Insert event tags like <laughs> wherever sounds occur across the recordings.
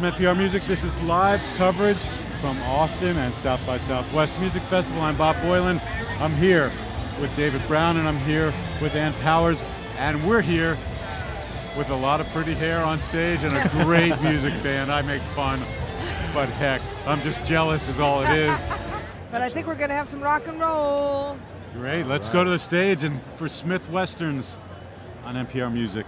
from NPR Music. This is live coverage from Austin and South by Southwest Music Festival. I'm Bob Boilen. I'm here with David Brown and I'm here with Ann Powers. And we're here with a lot of pretty hair on stage and a great <laughs> music band. I make fun, but heck, I'm just jealous, is all it is. <laughs> But I think we're going to have some rock and roll. Great. Let's go to the stage and for Smith Westerns on NPR Music.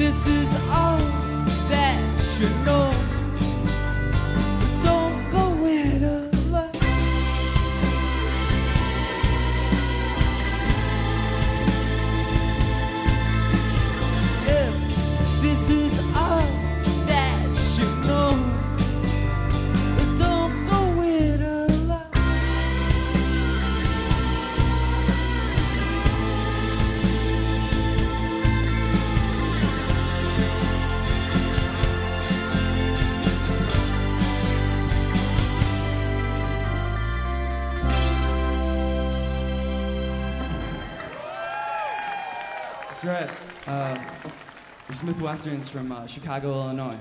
This is all that should know. Smith Westerns from uh, Chicago, Illinois.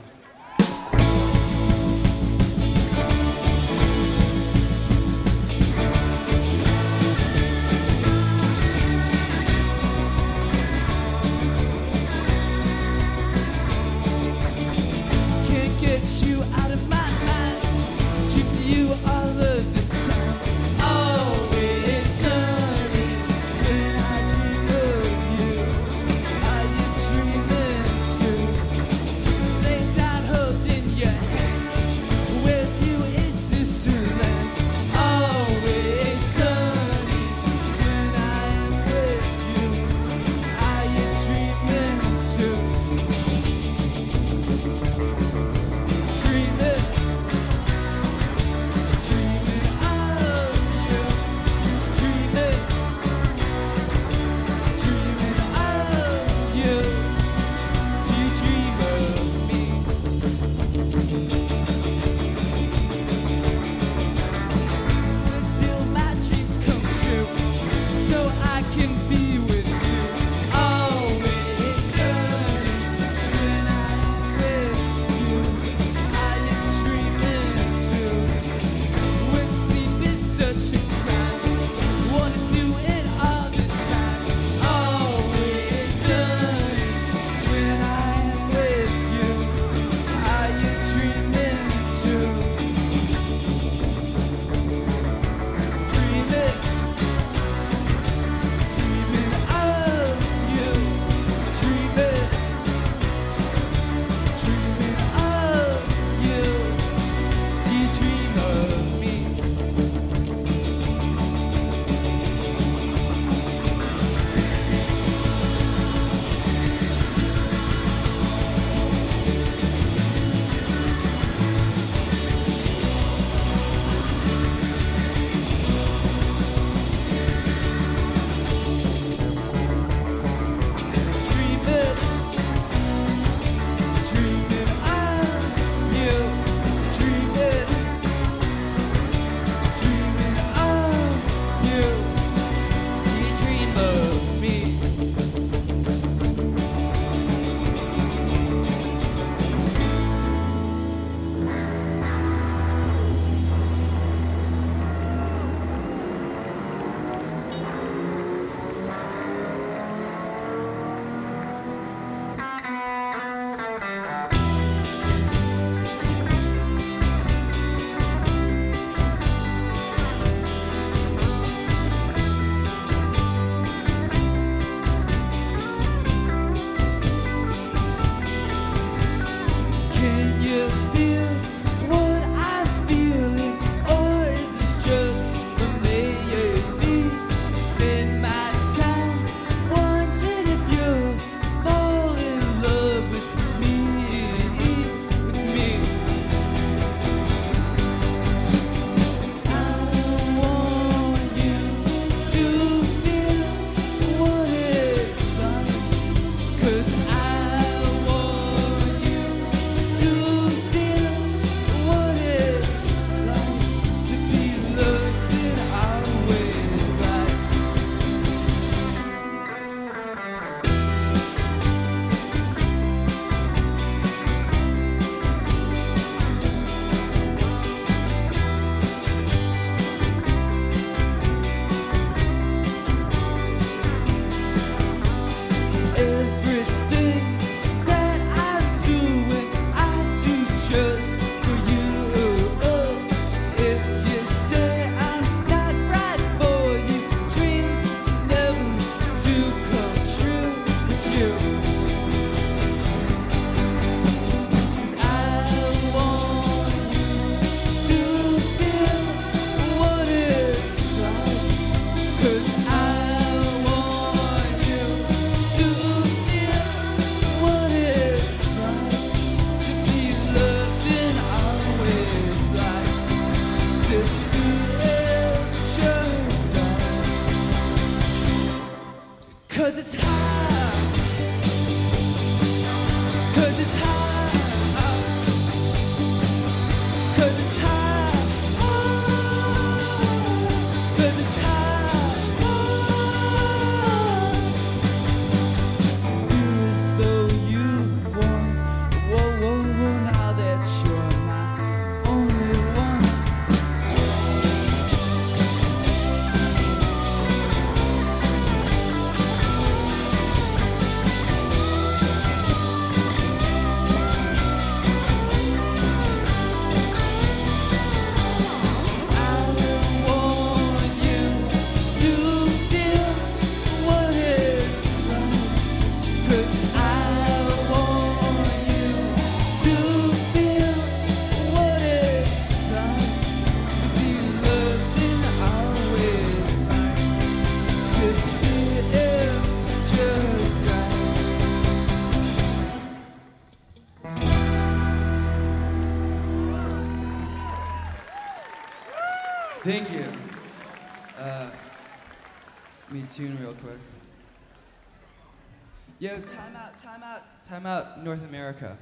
time out, time out, North America.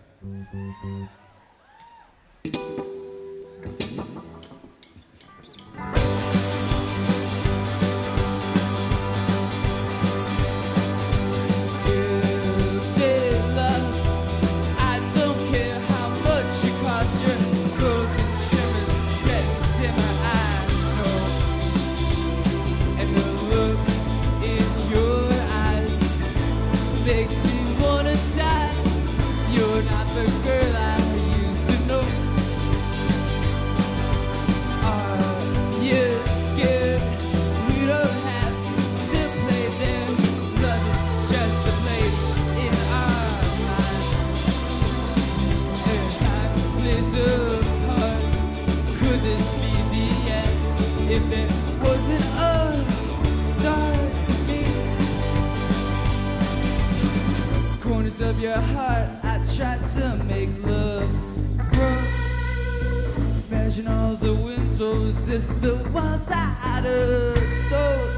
of your heart, I tried to make love grow. Imagine all the windows if the walls are out of stone.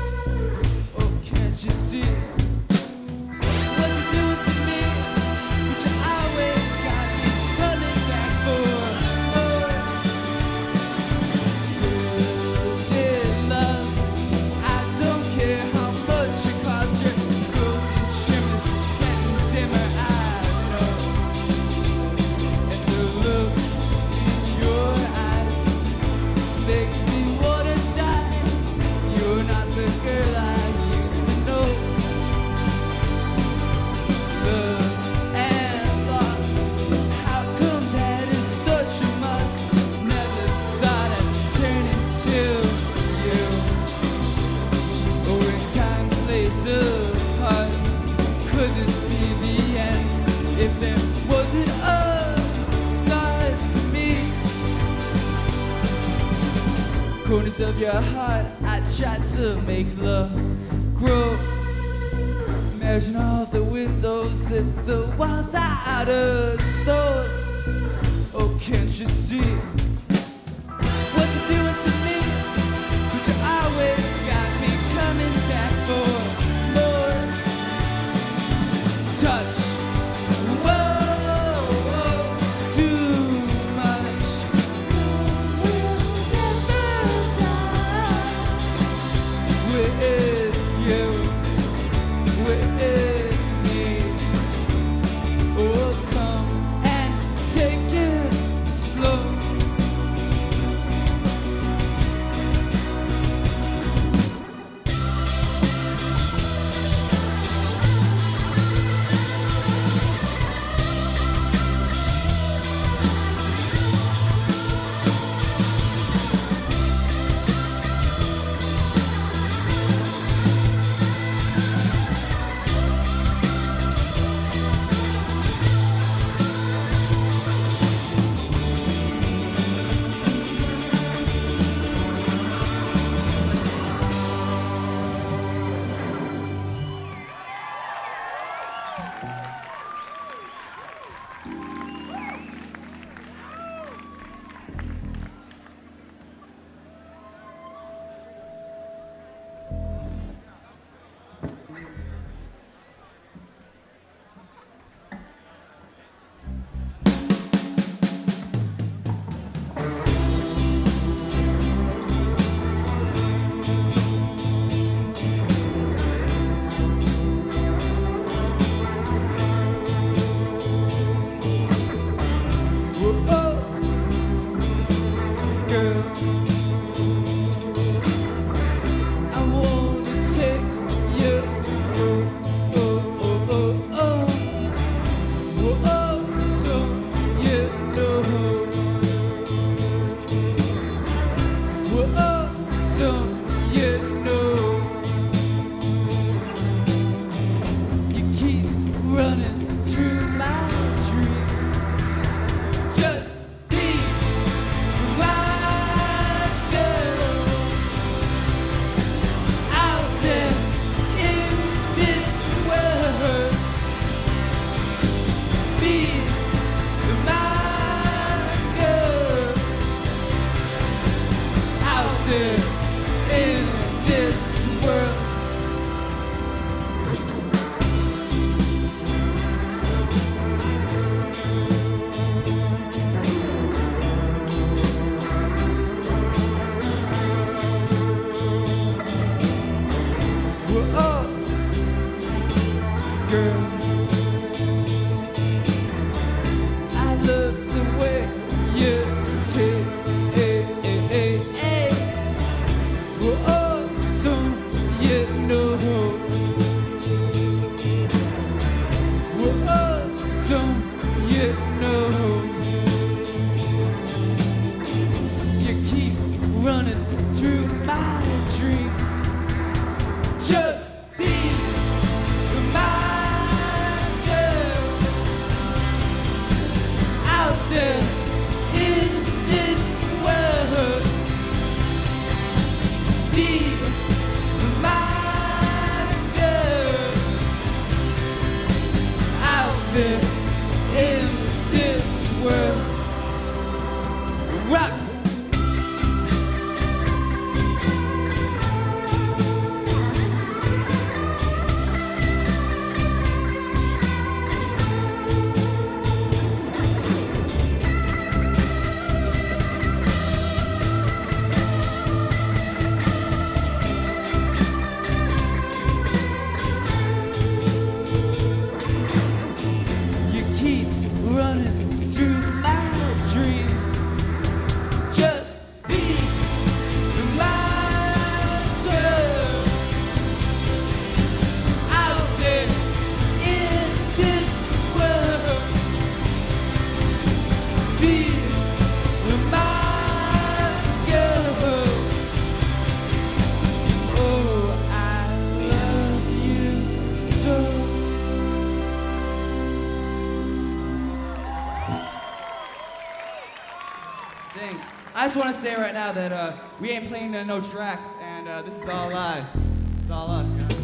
of your heart, I tried to make love grow. Imagine all the windows and the walls I out of stone. Oh, can't you see? it. No. just want to say right now that uh, we ain't playing no tracks, and uh, this is all live. It's all us.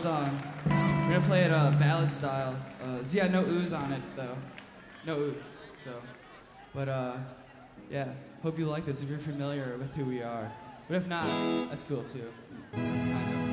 song. We're gonna play it uh, ballad style. Uh, had yeah, no ooze on it though. No ooze. So, but uh, yeah. Hope you like this if you're familiar with who we are. But if not, that's cool too. Kind of.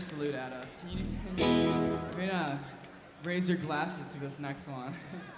salute at us. Can you, can you, can you uh, raise your glasses to this next one? <laughs>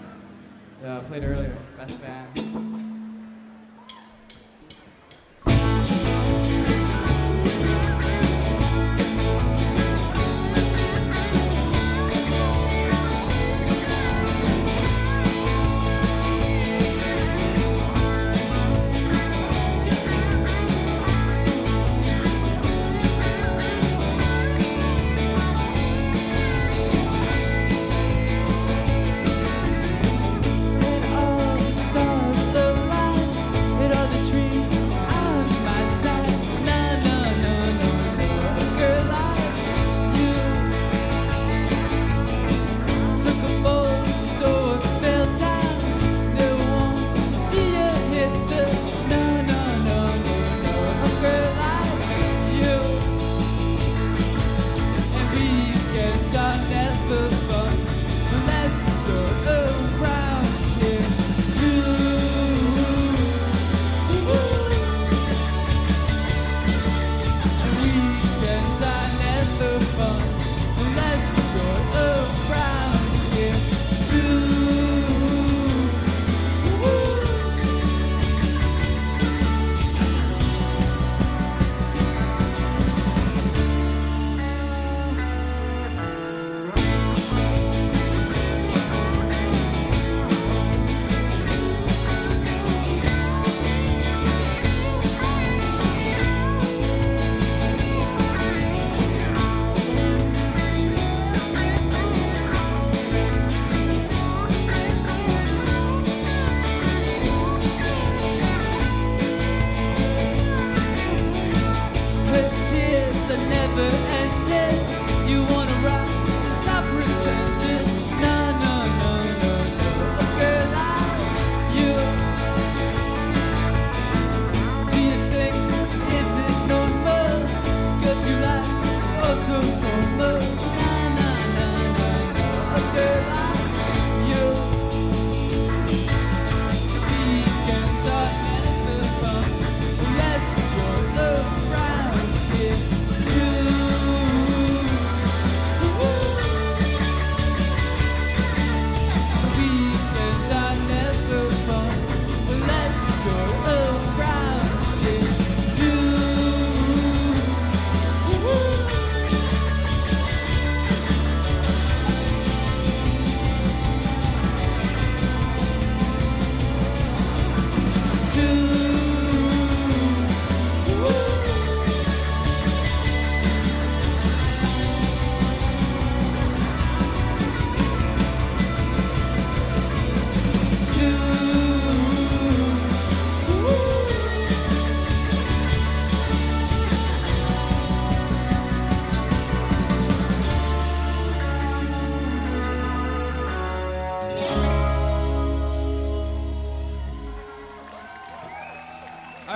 uh, played earlier. Best band.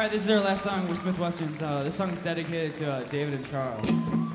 right, this is our last song. with Smith Westerns. Uh, this is dedicated to uh, David and Charles.